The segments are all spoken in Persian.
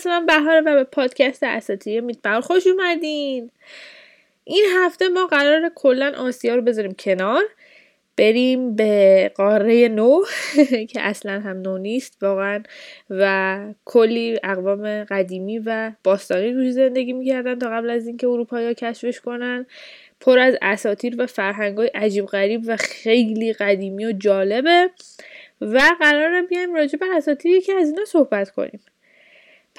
اسمم بهاره و به پادکست اساتیر میتبر خوش اومدین. این هفته ما قرار کلا آسیا رو بذاریم کنار. بریم به قاره نو که اصلا هم نو نیست واقعا و کلی اقوام قدیمی و باستانی روی زندگی می‌کردن تا قبل از اینکه اروپایی کشفش کنن. پر از اساتیر و فرهنگ های عجیب غریب و خیلی قدیمی و جالبه. و قراره بیایم راجع به اساتیری که از اینا صحبت کنیم.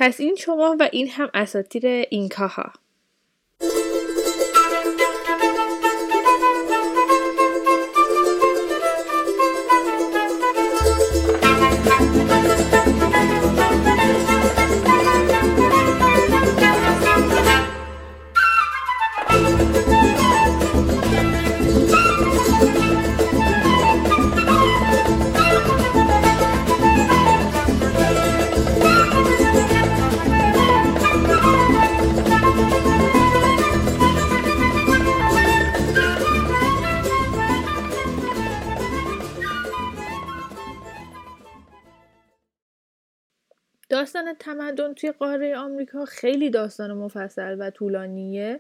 پس این شما و این هم اساتیر اینکاها. تمدن توی قاره آمریکا خیلی داستان مفصل و طولانیه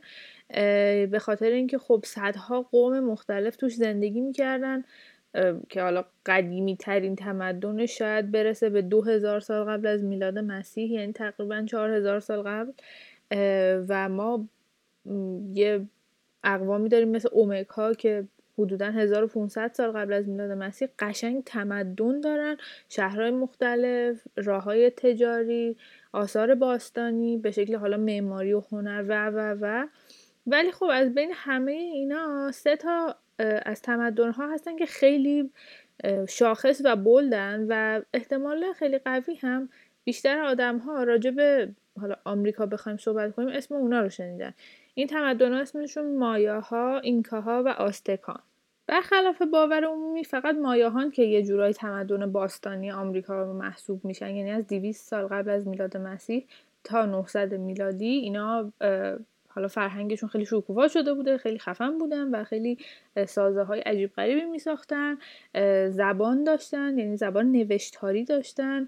به خاطر اینکه خب صدها قوم مختلف توش زندگی می‌کردن که حالا قدیمی ترین تمدن شاید برسه به دو هزار سال قبل از میلاد مسیح یعنی تقریبا چهار هزار سال قبل. و ما یه اقوامی داریم مثل اومکا که حدودا 1500 سال قبل از میلاد مسیح قشنگ تمدن دارن شهرهای مختلف راه های تجاری آثار باستانی به شکل حالا معماری و هنر و و و. ولی خب از بین همه اینا سه تا از تمدن ها هستن که خیلی شاخص و بلدن و احتمال خیلی قوی هم بیشتر آدم ها راجع به حالا آمریکا بخوایم صحبت کنیم اسم اونا رو شنیدن. این تمدن ها اسمشون مایاها، اینکاها و آستکان. برخلاف باور عمومی فقط مایاهان که یه جورای تمدن باستانی آمریکا رو محسوب میشن یعنی از 200 سال قبل از میلاد مسیح تا 900 میلادی اینا حالا فرهنگشون خیلی شکوفا شده بوده خیلی خفن بودن و خیلی سازه های عجیب غریبی می ساختن زبان داشتن یعنی زبان نوشتاری داشتن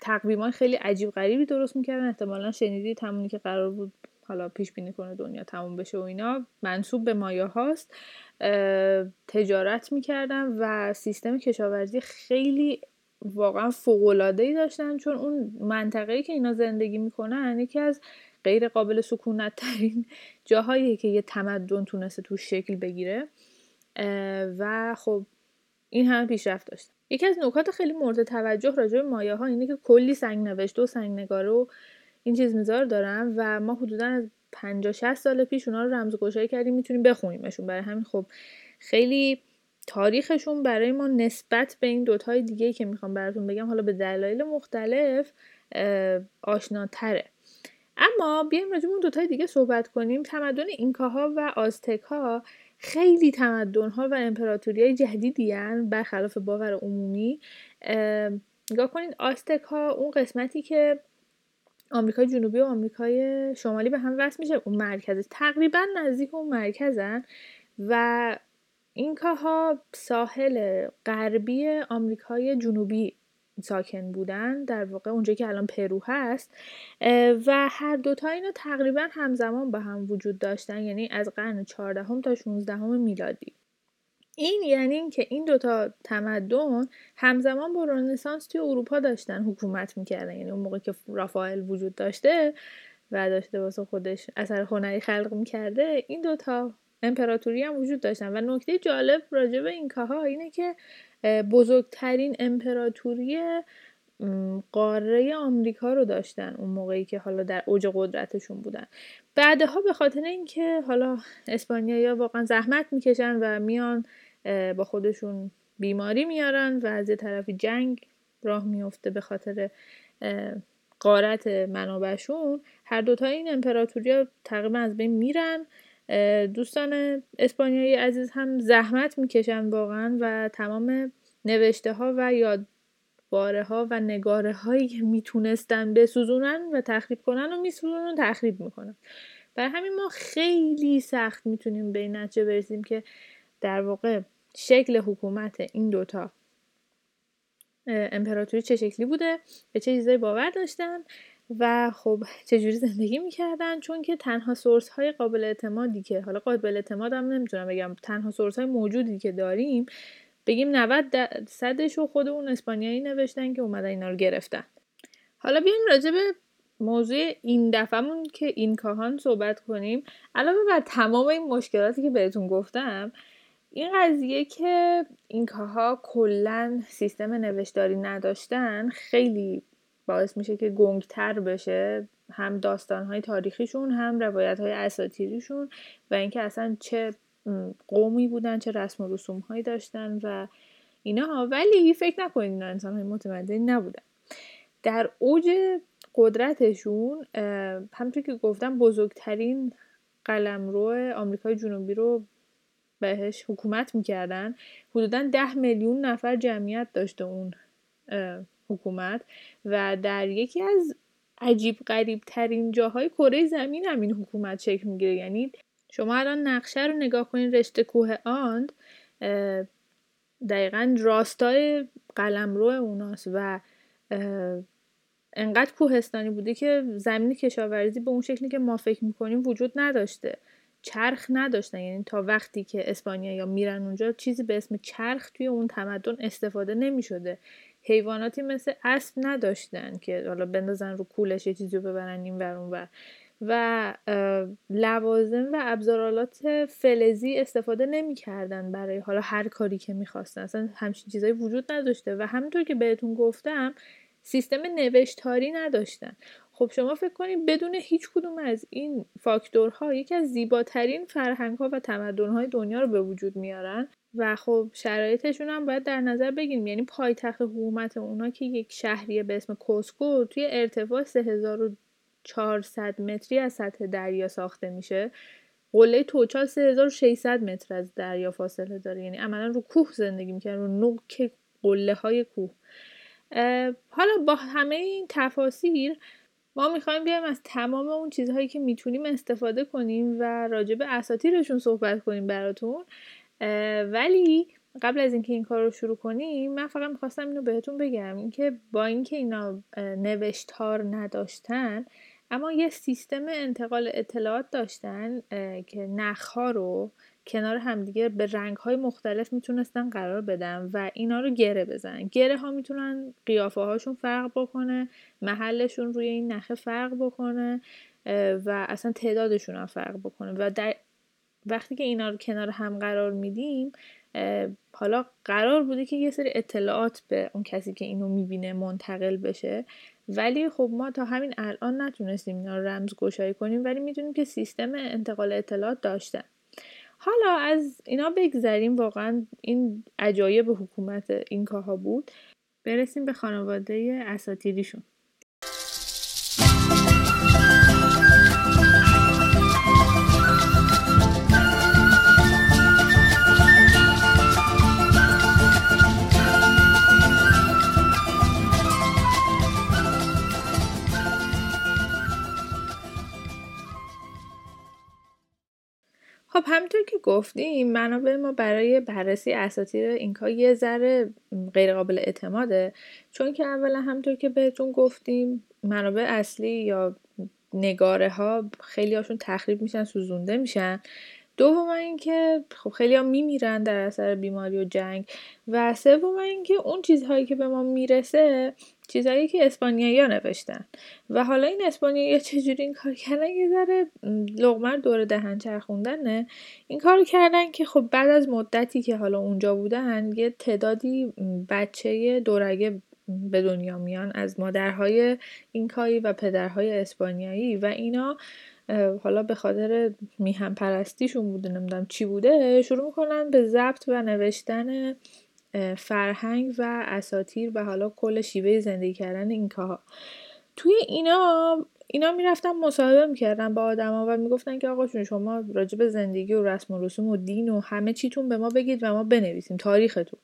تقویم خیلی عجیب غریبی درست می‌کردن. احتمالا شنیدی تمونی که قرار بود حالا پیش بینی کنه دنیا تموم بشه و اینا منصوب به مایا هاست. تجارت می‌کردن و سیستم کشاورزی خیلی واقعا ای داشتن چون اون منطقه‌ای که اینا زندگی می‌کنن یکی از غیر قابل سکونت ترین جاهایی که یه تمدن تونسته تو شکل بگیره. و خب این هم پیشرفت داشت یکی از نکات خیلی مورد توجه راجع به مایه ها اینه که کلی سنگ نوشته و سنگ نگاره و این چیز میذار دارن و ما حدودا از 50 60 سال پیش اونا رو رمزگشایی کردیم می‌تونیم بخونیمشون. برای همین خب خیلی تاریخشون برای ما نسبت به این دوتای دیگه که می‌خوام براتون بگم حالا به دلایل مختلف آشناتره. اما بیایم راجع اون دوتای دیگه صحبت کنیم. تمدن اینکاها و آزتکها خیلی تمدن ها و امپراتوری های جدیدی برخلاف باور عمومی. نگاه کنید آستک ها اون قسمتی که آمریکای جنوبی و آمریکای شمالی به هم وصل میشه. اون مرکزه تقریبا نزدیک اون مرکزن و اینکاها ساحل غربی آمریکای جنوبی ساکن بودن. در واقع اونجا که الان پرو هست. و هر دوتا اینو تقریبا همزمان با هم وجود داشتن. یعنی از قرن 14 تا 16 میلادی. این یعنی اینکه این دوتا تمدن همزمان با رنسانس توی اروپا داشتن حکومت می‌کردن. یعنی اون موقع که رافائل وجود داشته و داشته واسه خودش اثر هنری خلق می‌کرده این دوتا امپراتوری هم وجود داشتن. و نکته جالب راجع به این کاها اینه که بزرگترین امپراتوری قاره آمریکا رو داشتن اون موقعی که حالا در اوج قدرتشون بودن. بعدها به خاطر اینکه حالا اسپانیایی واقعا زحمت می‌کشن و میان با خودشون بیماری میارن و از یه طرفی جنگ راه میفته به خاطر قارت منابعشون هر دوتا این امپراتوری تقریبا از بین میرن. دوستان اسپانیایی عزیز هم زحمت می‌کشن واقعا و تمام نوشته ها و یادباره ها و نگاره هایی که می‌تونستن بسوزونن و تخریب کنن و میسوزونن و تخریب می‌کنن. برای همین ما خیلی سخت می‌تونیم به این نتیجه برسیم که در واقع شکل حکومت این دوتا امپراتوری چه شکلی بوده به چه چیزایی باور داشتن و خب چجوری زندگی می‌کردن؟ چون که تنها سورس های قابل اعتمادی که حالا قابل اعتماد هم نمی‌تونم بگم تنها سورس های موجودی که داریم بگیم 90 درصدش رو خود اون اسپانیایی نوشتن که اومدن اینا رو گرفتن. حالا بیایم راجع به موضوع این دفعهمون که این کاهان صحبت کنیم. علاوه بر تمام این مشکلاتی که بهتون گفتم این قضیه که اینکاها کلا سیستم نوشتاری نداشتن خیلی باعث میشه که گنگتر بشه هم داستانهای تاریخیشون هم روایت های اساتیریشون و اینکه اصلا چه قومی بودن چه رسم و رسوم هایی داشتن و اینا ولی فکر نکنید اینا انسان های متمدنی نبودن. در اوج قدرتشون همطور که گفتم بزرگترین قلمرو آمریکای جنوبی رو بهش حکومت می‌کردن. حدودا ده میلیون نفر جمعیت داشته اون حکومت و در یکی از عجیب غریب ترین جاهای کره زمین هم این حکومت شکل می‌گیره. یعنی شما الان نقشه رو نگاه کنید رشته کوه آند دقیقا راستای قلمرو اوناست و انقدر کوهستانی بوده که زمین کشاورزی به اون شکلی که ما فکر می‌کنیم وجود نداشته. چرخ نداشتن. یعنی تا وقتی که اسپانیا یا میرن اونجا چیزی به اسم چرخ توی اون تمدن استفاده نمی شده حیواناتی مثل اسب نداشتن که حالا بندازن رو کولش یه چیزی رو ببرن این ور اون و لوازم و ابزارالات فلزی استفاده نمی‌کردن برای حالا هر کاری که می‌خواستن. اصلا همچین چیزایی وجود نداشته. و همینطور که بهتون گفتم سیستم نوشتاری نداشتن. خب شما فکر کنید بدون هیچ کدوم از این فاکتورها یکی از زیباترین فرهنگ ها و تمدن های دنیا رو به وجود میارن و خب شرایطشون هم باید در نظر بگیریم. یعنی پایتخت حکومت اونا که یک شهریه به اسم کوسکو توی ارتفاع 3400 متری از سطح دریا ساخته میشه. قله توچال 3600 متر از دریا فاصله داره. یعنی عملا رو کوه زندگی می‌کنن رو نوک قله های کوه حالا با همه این تفاصیل ما می‌خوایم بیایم از تمام اون چیزهایی که می‌تونیم استفاده کنیم و راجع به اساتیرشون صحبت کنیم براتون. ولی قبل از اینکه این کار رو شروع کنیم من فقط می‌خواستم اینو بهتون بگم. اینکه با اینکه اینا نوشتار نداشتن اما یه سیستم انتقال اطلاعات داشتن که نخها رو کنار همدیگه به رنگ های مختلف می‌تونستن قرار بدن و اینا رو گره بزنن. گره ها می‌تونن قیافه هاشون فرق بکنه محلشون روی این نخه فرق بکنه و اصلا تعدادشون هم فرق بکنه. و در وقتی که اینا رو کنار هم قرار میدیم حالا قرار بوده که یه سری اطلاعات به اون کسی که اینو می‌بینه منتقل بشه. ولی خب ما تا همین الان نتونستیم اینا رو رمز گشایی کنیم ولی می‌دونیم که سیستم انتقال اطلاعات داشتن. حالا از اینا بگذریم واقعا این عجایب حکومت اینکاها بود. برسیم به خانواده اساتیریشون خب همینطور که گفتیم منابع ما برای بررسی اساطیر اینکا یه ذره غیر قابل اعتماده. چون که اولا همطور که بهتون گفتیم منابع اصلی یا نگاره ها خیلی هاشون تخریب میشن سوزونده میشن. دوم اینکه خب خیلی ها میمیرن در اثر بیماری و جنگ. و سوم اینکه اون چیزهایی که به ما می‌رسه چیزهایی که اسپانیایی ها نوشتن. و حالا این اسپانیایی چجوری این کار کردن؟ یه ذره لغمر دور دهن چرخوندنه. این کار کردن که خب بعد از مدتی که حالا اونجا بودن یه تعدادی بچه دورگه به دنیا میان از مادرهای اینکایی و پدرهای اسپانیایی و اینا حالا به خاطر میهم پرستیشون بوده نمی‌دونم چی بوده شروع می‌کنن به ضبط و نوشتن فرهنگ و اساتیر و حالا کل شیوه زندگی کردن این کاها. توی اینا اینا می‌رفتن مصاحبه می‌کردن با آدما و می‌گفتن که آقا شما راجع به زندگی و رسم و رسوم و دین و همه چیتون به ما بگید و ما بنویسیم تاریختون.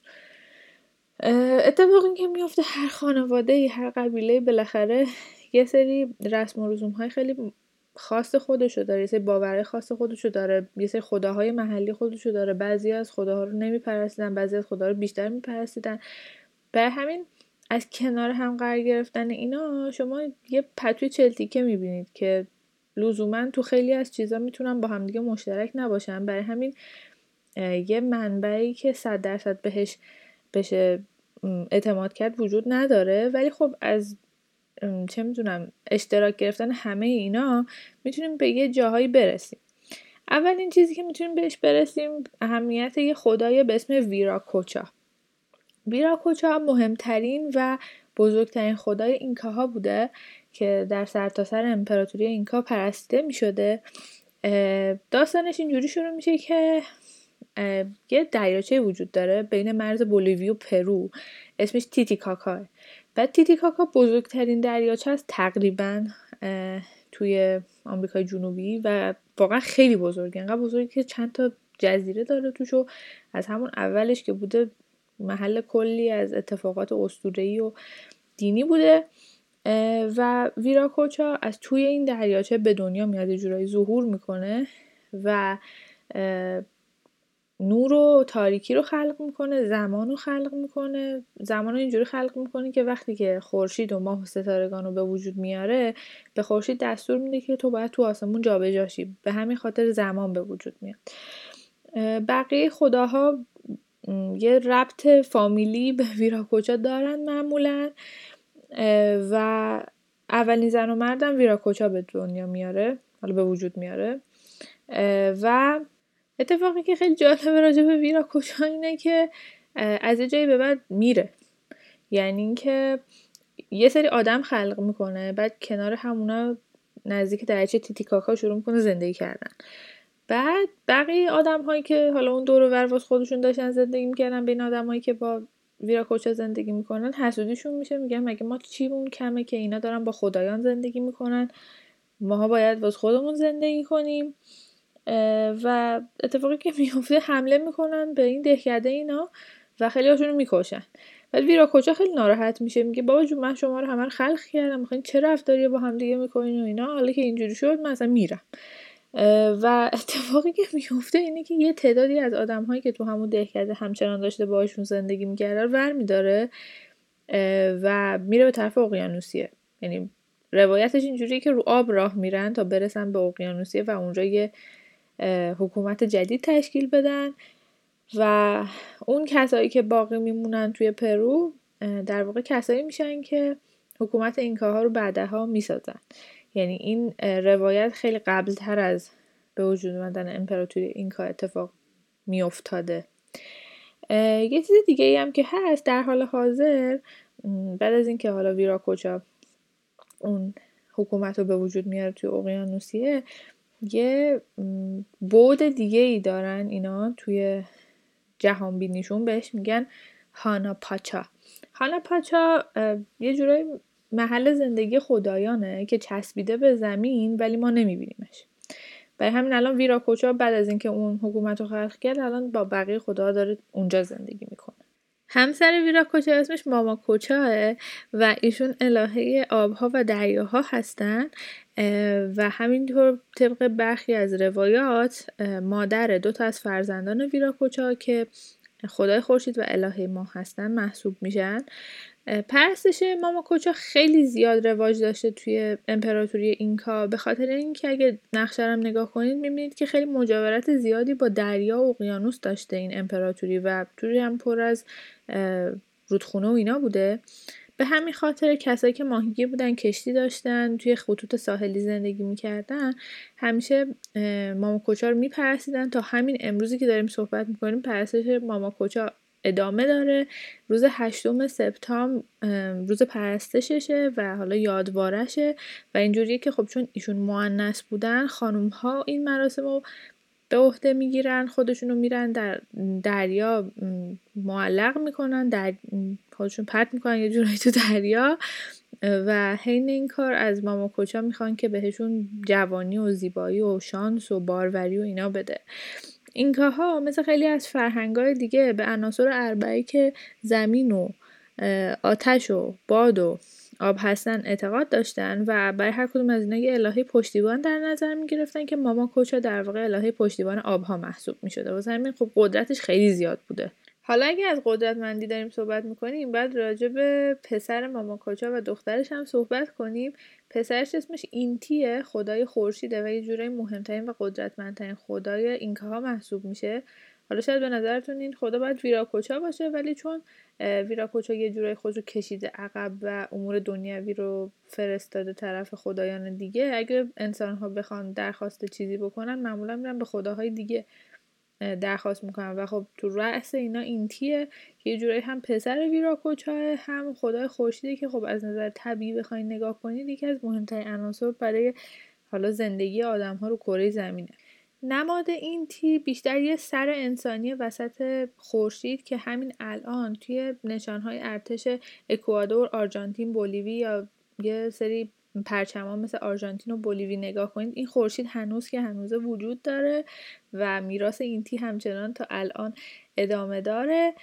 اتفاقی که میفته هر خانواده هر قبیله بالاخره یه سری رسم و رسوم های خیلی خاص خودشو داره یه سری باورهای خاص خودشو داره یه سری خداهای محلی خودشو داره. بعضی از خداها رو نمیپرستیدن بعضی از خداها رو بیشتر میپرستیدن. به همین از کنار هم قرار گرفتن اینا شما یه پتوی چلتیکه می‌بینید که لزوما تو خیلی از چیزا می‌تونن با همدیگه مشترک نباشن. برای همین یه منبعی که صد درصد بهش بشه اعتماد کرد وجود نداره. ولی خب از چه می‌دونم اشتراک گرفتن همه اینا می‌تونیم به یه جاهایی برسیم. اولین چیزی که می‌تونیم بهش برسیم اهمیت یه خدای به اسم ویراکوچا. ویراکوچا مهمترین و بزرگترین خدای اینکاها بوده که در سرتاسر امپراتوری اینکا پرستیده می شده داستانش اینجوری شروع میشه که یه دریاچه وجود داره بین مرز بولیوی و پرو اسمش تیتیکاکا. بعد تیتیکاکا بزرگترین دریاچه است تقریبا توی آمریکای جنوبی و واقعا خیلی بزرگه. انقدر بزرگی که چند تا جزیره داره توش و از همون اولش که بوده محل کلی از اتفاقات اسطوره‌ای و دینی بوده و ویراکوچا از توی این دریاچه به دنیا میاد جورایی ظهور می‌کنه و نور و تاریکی رو خلق می‌کنه زمان رو خلق می‌کنه. زمان رو اینجوری خلق می‌کنه که وقتی که خورشید و ماه و ستارگان رو به وجود میاره به خورشید دستور میده که تو باید تو آسمون جابجا شی به همین خاطر زمان به وجود میاد. بقیه خداها یه ربط فامیلی به ویراکوچا دارن معمولا. و اولین زن و مردم ویراکوچا به دنیا میاره حالا به وجود میاره. و اتفاقی که خیلی جالبه راجع به ویراکوچا اینه که از یه جایی به بعد میره. یعنی اینکه یه سری آدم خلق می‌کنه بعد کنار همونا نزدیک درچه تیتیکاکا شروع می‌کنه زندگی کردن. بعد بقیه آدم هایی که حالا اون دور و خودشون داشتن زندگی می‌کردن بین آدم هایی که با ویراکوچا زندگی می‌کنن حسودیشون میشه میگن مگه ما چیمون کمه که اینا دارن با خدایان زندگی می‌کنن؟ ماها باید واس خودمون زندگی کنیم. و اتفاقی که میفته حمله می‌کنن به این دهکده اینا و خیلی هاشون رو می‌کشن بعد ویراکوچا خیلی ناراحت میشه. میگه بابا جون من شما رو همه رو خلق کردم. می‌خواین چه رفتاری با هم دیگه می‌کنین و اینا. حالا که اینجوری شد من اصلا میرم. و اتفاقی که میفته اینه که یه تعدادی از آدم هایی که تو همون دهکده همچنان داشته باشون زندگی می‌کرده ور میداره و میره به طرف اقیانوسیه. یعنی روایتش اینجوریه که رو آب راه میرن تا برسن به اقیانوسیه و اونجا یه حکومت جدید تشکیل بدن و اون کسایی که باقی میمونن توی پرو در واقع کسایی میشن که حکومت اینکاها رو بعدها می‌سازن. یعنی این روایت خیلی قبل تر از به وجود اومدن امپراتوری اینکا اتفاق میافتاده. یه چیز دیگه ای هم که هست در حال حاضر بعد از اینکه حالا ویراکوچا اون حکومت رو به وجود میاره توی اقیانوسیه یه بود دیگه ای دارن اینا توی جهان بینیشون بهش میگن هانا پاچا هانا پاچا یه جورای محل زندگی خدایانه که چسبیده به زمین ولی ما نمیبینیمش. برای همین الان ویراکوچا بعد از اینکه اون حکومت رو خلق کرد الان با بقیه خدا داره اونجا زندگی می‌کنه. همسر ویراکوچا اسمش ماما کوچاه و ایشون الهه آبها و دریاها هستن. و همینطور طبق برخی از روایات مادر دو تا از فرزندان ویراکوچا که خدای خورشید و الهه ما هستن محسوب میشن. پرستش ماماکوچا خیلی زیاد رواج داشته توی امپراتوری اینکا. به خاطر اینکه اگه نقشه نگاه کنید می‌بینید که خیلی مجاورت زیادی با دریا و اقیانوس داشته این امپراتوری و توی هم پر از رودخونه و اینا بوده. به همین خاطر کسایی که ماهیگیر بودن کشتی داشتن توی خطوط ساحلی زندگی می‌کردن همیشه ماماکوچا رو میپرستیدن تا همین امروزی که داریم صحبت می‌کنیم پرستش ماماکوچا ادامه داره. روز هشتم سپتامبر روز پرستششه و حالا یادوارشه و اینجوریه که خب چون ایشون معنس بودن خانم ها این مراسم رو به عهده می‌گیرن خودشونو میرن در دریا معلق می‌کنن در خودشون پرت می‌کنن یه جورایی تو دریا. و حین این کار از ماما کوچا می‌خوان که بهشون جوانی و زیبایی و شانس و باروری و اینا بده. اینکاها مثل خیلی از فرهنگای دیگه به عناصر اربعی که زمین و آتش و باد و آب هستن اعتقاد داشتن و برای هر کدوم از اینا یه الهه پشتیبان در نظر می گرفتن که ماما کوچا در واقع الهه پشتیبان آبها محسوب می شده و همین خب قدرتش خیلی زیاد بوده. حالا اگه از قدرتمندی داریم صحبت می‌کنیم بعد راجع به پسر ماماکاچا و دخترش هم صحبت کنیم. پسرش اسمش اینتیه خدای خورشیده و یه جورایی مهمترین و قدرتمندترین خدای اینکاها محسوب میشه. حالا شاید به نظرتون این خدا باید ویراکوچا باشه ولی چون ویراکوچا یه جورایی خود رو کشیده عقب و امور دنیوی رو فرستاده طرف خدایان دیگه اگه انسان ها بخوان درخواست چیزی بکنن معمولا میرن به خداهای دیگه درخواست می‌کنن. و خب تو رأس اینا اینتیه که یه جورایی هم پسر ویراکوچا هم خدای خورشیده که خب از نظر طبیعی بخواین نگاه کنید یکی از مهمترین عناصر برای حالا زندگی آدم ها رو کره زمینه. نماد این تی بیشتر یه سر انسانی وسط خورشید که همین الان توی نشانهای ارتش اکوادور، آرژانتین، بولیوی یا یه سری پرچما مثل آرژانتین و بولیوی نگاه کنید این خورشید هنوز که هنوز وجود داره و میراث این تی همچنان تا الان ادامه داره.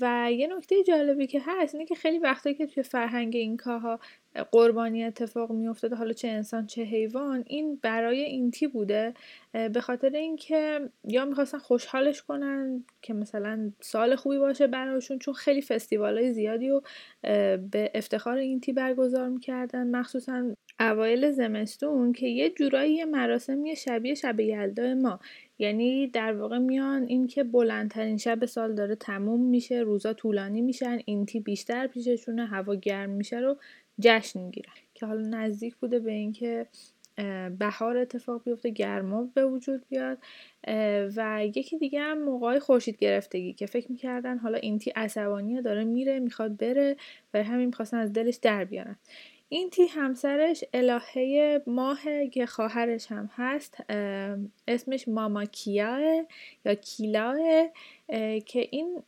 و یه نکته جالبی که هست اینه که خیلی وقتایی که توی فرهنگ این کاها قربانی اتفاق میافتاده حالا چه انسان چه حیوان این برای اینتی بوده. به خاطر اینکه یا می‌خواستن خوشحالش کنن که مثلا سال خوبی باشه براشون چون خیلی فستیوال های زیادی رو به افتخار اینتی برگزار می‌کردن. مخصوصا اوایل زمستون که یه جورایی مراسمی شبیه شب یلدا ما یعنی در واقع میان اینکه بلندترین شب سال داره تموم میشه روزا طولانی میشن اینتی بیشتر پیششونه هوا گرم میشه رو جشن می‌گیرن. که حالا نزدیک بوده به اینکه بهار اتفاق بیفته گرما به وجود بیاد و یکی دیگه هم موقع خورشید گرفتگی که فکر می‌کردن حالا اینتی عصبانیه داره میره می‌خواد بره و همین می‌خواستن از دلش در بیارن. اینتی همسرش الهه ماه که خواهرش هم هست اسمش ماما کیاه یا کیلاه که این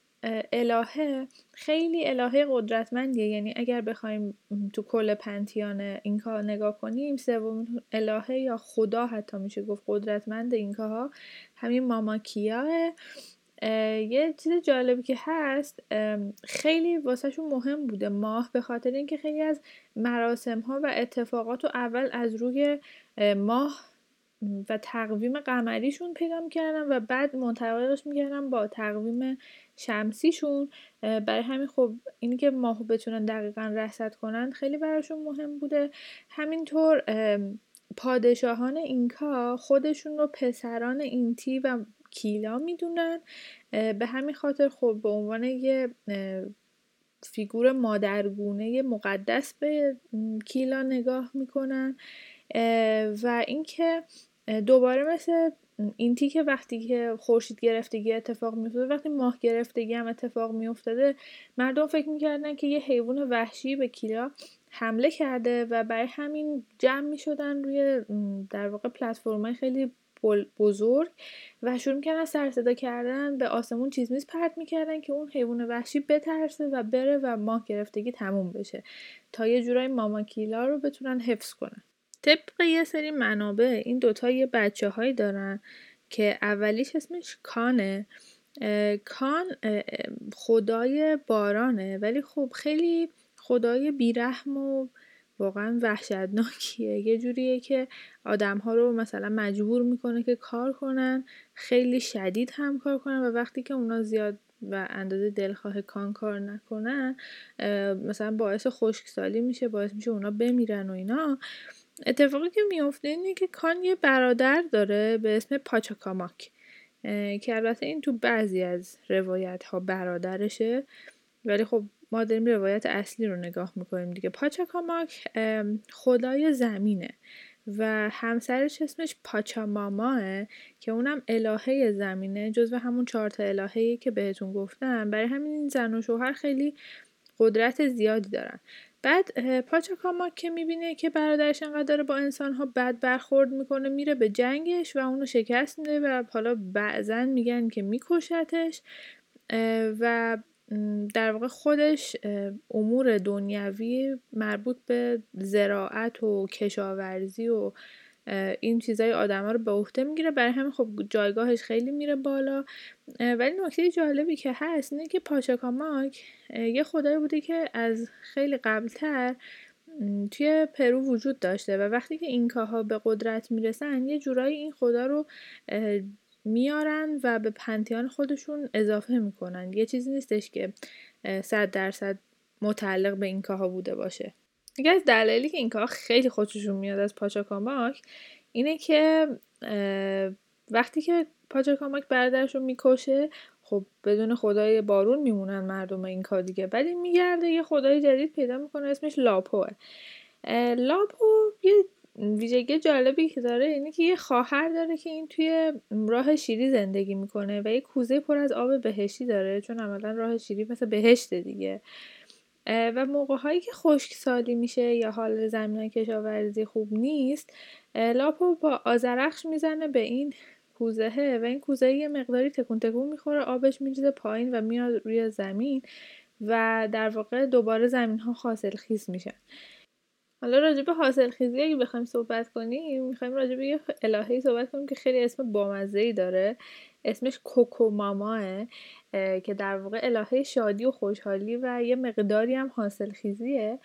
الهه خیلی الهه قدرتمندیه. یعنی اگر بخوایم تو کل پنتیان اینکا نگاه کنیم سوم الهه یا خدا حتی میشه گفت قدرتمند اینکاها همین ماماکیاه یه چیز جالبی که هست خیلی واسهشون مهم بوده ماه به خاطر اینکه خیلی از مراسم ها و اتفاقات رو اول از روی ماه و تقویم قمریشون پیدا می‌کردن و بعد منطبقش می‌کردن با تقویم شمسیشون. برای همین خب اینی که ماهو بتونن دقیقا رصد کنن خیلی براشون مهم بوده. همینطور پادشاهان اینکا خودشون رو پسران اینتی و کیلا می‌دونن. به همین خاطر خب به عنوان یه فیگور مادرگونه مقدس به کیلا نگاه می‌کنن. و اینکه دوباره مثل این که وقتی که خورشید گرفتگی اتفاق میافتاده وقتی ماه گرفتگی هم اتفاق میافتاده مردم فکر می‌کردن که یه حیوان وحشی به کیلا حمله کرده و برای همین جمع می‌شدن روی در واقع پلتفرم خیلی بزرگ و شروع می‌کردن سر صدا کردن به آسمون چیز میز پرت می‌کردن که اون حیوان وحشی بترسه و بره و ماه گرفتگی تموم بشه تا یه جورای ماما کیلا رو بتونن حفظ کنن. طبق یه سری منابع این دوتا یه بچه هایی دارن که اولیش اسمش کانه. کان خدای بارانه ولی خب خیلی خدای بیرحم و واقعا وحشتناکیه. یه جوریه که آدم ها رو مثلا مجبور می‌کنه که کار کنن خیلی شدید هم کار کنن و وقتی که اونا زیاد و اندازه دلخواه کان کار نکنن مثلا باعث خشکسالی میشه باعث میشه اونا بمیرن و اینا. اتفاقی که میفته اینه که کان یه برادر داره به اسم پاچاکاماک که البته این تو بعضی از روایت ها برادرشه ولی خب ما داریم روایت اصلی رو نگاه می‌کنیم دیگه. پاچاکاماک خدای زمینه و همسرش اسمش پاچاماماه که اونم الهه زمینه جزو همون چهارتا الههی که بهتون گفتم. برای همین زن و شوهر خیلی قدرت زیادی دارن. بعد پاچاکاما که می‌بینه که برادرش انقدر داره با انسانها بد برخورد می‌کنه میره به جنگش و اونو شکست میده و حالا بعضا میگن که میکشتش و در واقع خودش امور دنیوی مربوط به زراعت و کشاورزی و این چیزای آدما رو به عهده می‌گیره. برای همین خب جایگاهش خیلی میره بالا. ولی نکته جالبی که هست اینه که پاچاکاماک یه خدایی بوده که از خیلی قبلتر توی پرو وجود داشته. و وقتی که اینکاها به قدرت می‌رسن یه جورایی این خدا رو میارن و به pantheon خودشون اضافه می‌کنن. یه چیزی نیستش که صد درصد متعلق به اینکاها بوده باشه. یکی از دلایلی که اینکاها خیلی خوششون میاد از پاچاکاماک اینه که وقتی که پاچاکاماک برادرش رو می‌کشه خب بدون خدای بارون میمونن مردم این کار دیگه. این میگرده یه خدای جدید پیدا می‌کنه اسمش لاپوه. لاپو یه ویژگی جالبی که داره اینه که یه خواهر داره که این توی راه شیری زندگی می‌کنه و یه کوزه پر از آب بهشتی داره چون عملا راه شیری مثل بهشته دیگه. و موقع هایی که خشک سالی میشه یا حال زمین کشاورزی خوب نیست لاپو با آزرخش می‌زنه به این کوزهه و این کوزه یه مقداری تکون تکون می‌خوره آبش میریزه پایین و میاد روی زمین و در واقع دوباره زمین ها حاصل خیز میشن. حالا راجع به حاصل خیزی اگه بخوایم صحبت کنیم می‌خوایم راجع به یه الههی صحبت کنیم که خیلی اسم بامزه ای داره. اسمش کوکو ماماه که در واقع الهه شادی و خوشحالی و یه مقداری هم حاصل خیزیه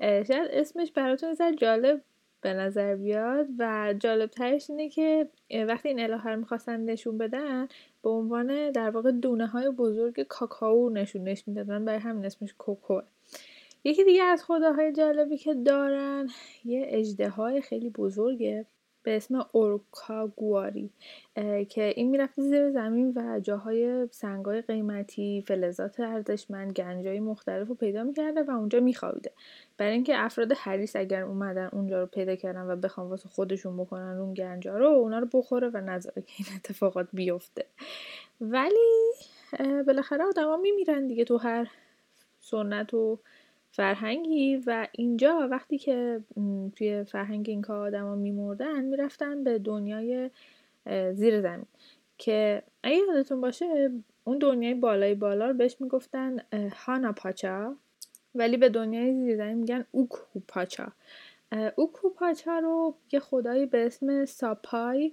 شاید اسمش براتون زر جالب به نظر بیاد و جالب ترش اینه که وقتی این الهه رو می‌خواستن نشون بدن به عنوان در واقع دونه های بزرگ کاکائو نشونش می‌دادن. برای همین اسمش کوکو یکی دیگه از خداهای جالبی که دارن یه اجده های خیلی بزرگه به اسم اورکاگواری که این می‌رفته زیر زمین و جاهای سنگای قیمتی فلزات ارزشمند گنجای مختلف رو پیدا می‌کرده و اونجا میخوابیده. برای اینکه افراد حریص اگر اومدن اونجا رو پیدا کردن و بخوان واسه خودشون بکنن اون گنجا رو اونا رو بخوره و نذاره که این اتفاقات بیفته. ولی بالاخره آدما میمیرن دیگه تو هر سنت و فرهنگی و اینجا وقتی که توی فرهنگ این کار آدما میمردن می‌رفتن به دنیای زیر زمین. که اگه یادتون باشه اون دنیای بالای بالا رو بهش می‌گفتن هانا پاچا. ولی به دنیای زیر زمین میگن اوکو پاچا. اوکو پاچا رو یه خدایی به اسم ساپای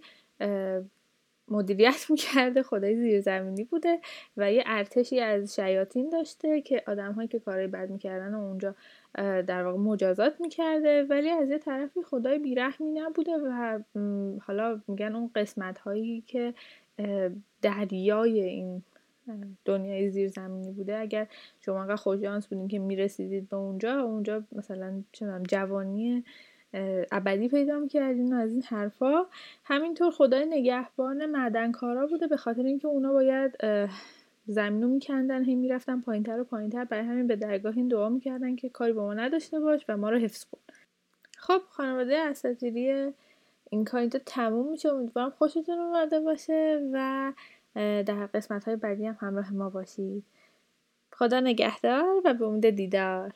مدیریت می‌کرده خدای زیرزمینی بوده و یه ارتشی از شیاطین داشته که آدم که کارهای بد می‌کردن و اونجا در واقع مجازات می‌کرده. ولی از یه طرفی خدای بیرحمی نبوده و حالا میگن اون قسمت هایی که دریای این دنیای زیرزمینی بوده. اگر شما انقدر خوشیانس بودین که می‌رسیدید به اونجا اونجا مثلا چه جوانی ابدی پیدا می‌کردین از این حرفا. همینطور خدای نگهبان معدنکارا بوده به خاطر اینکه اونا باید زمینو میکندن هی می‌رفتن پایینتر و پایینتر. برای همین به درگاه این دعا می‌کردن که کاری با ما نداشته باش و ما رو حفظ کن. خب خانواده اساتیری این کار اینجا تموم میشه. امیدوارم خوشتون اومده باشه و در قسمت های بعدی هم همراه ما باشید. خدا نگهدار و به امید دیدار.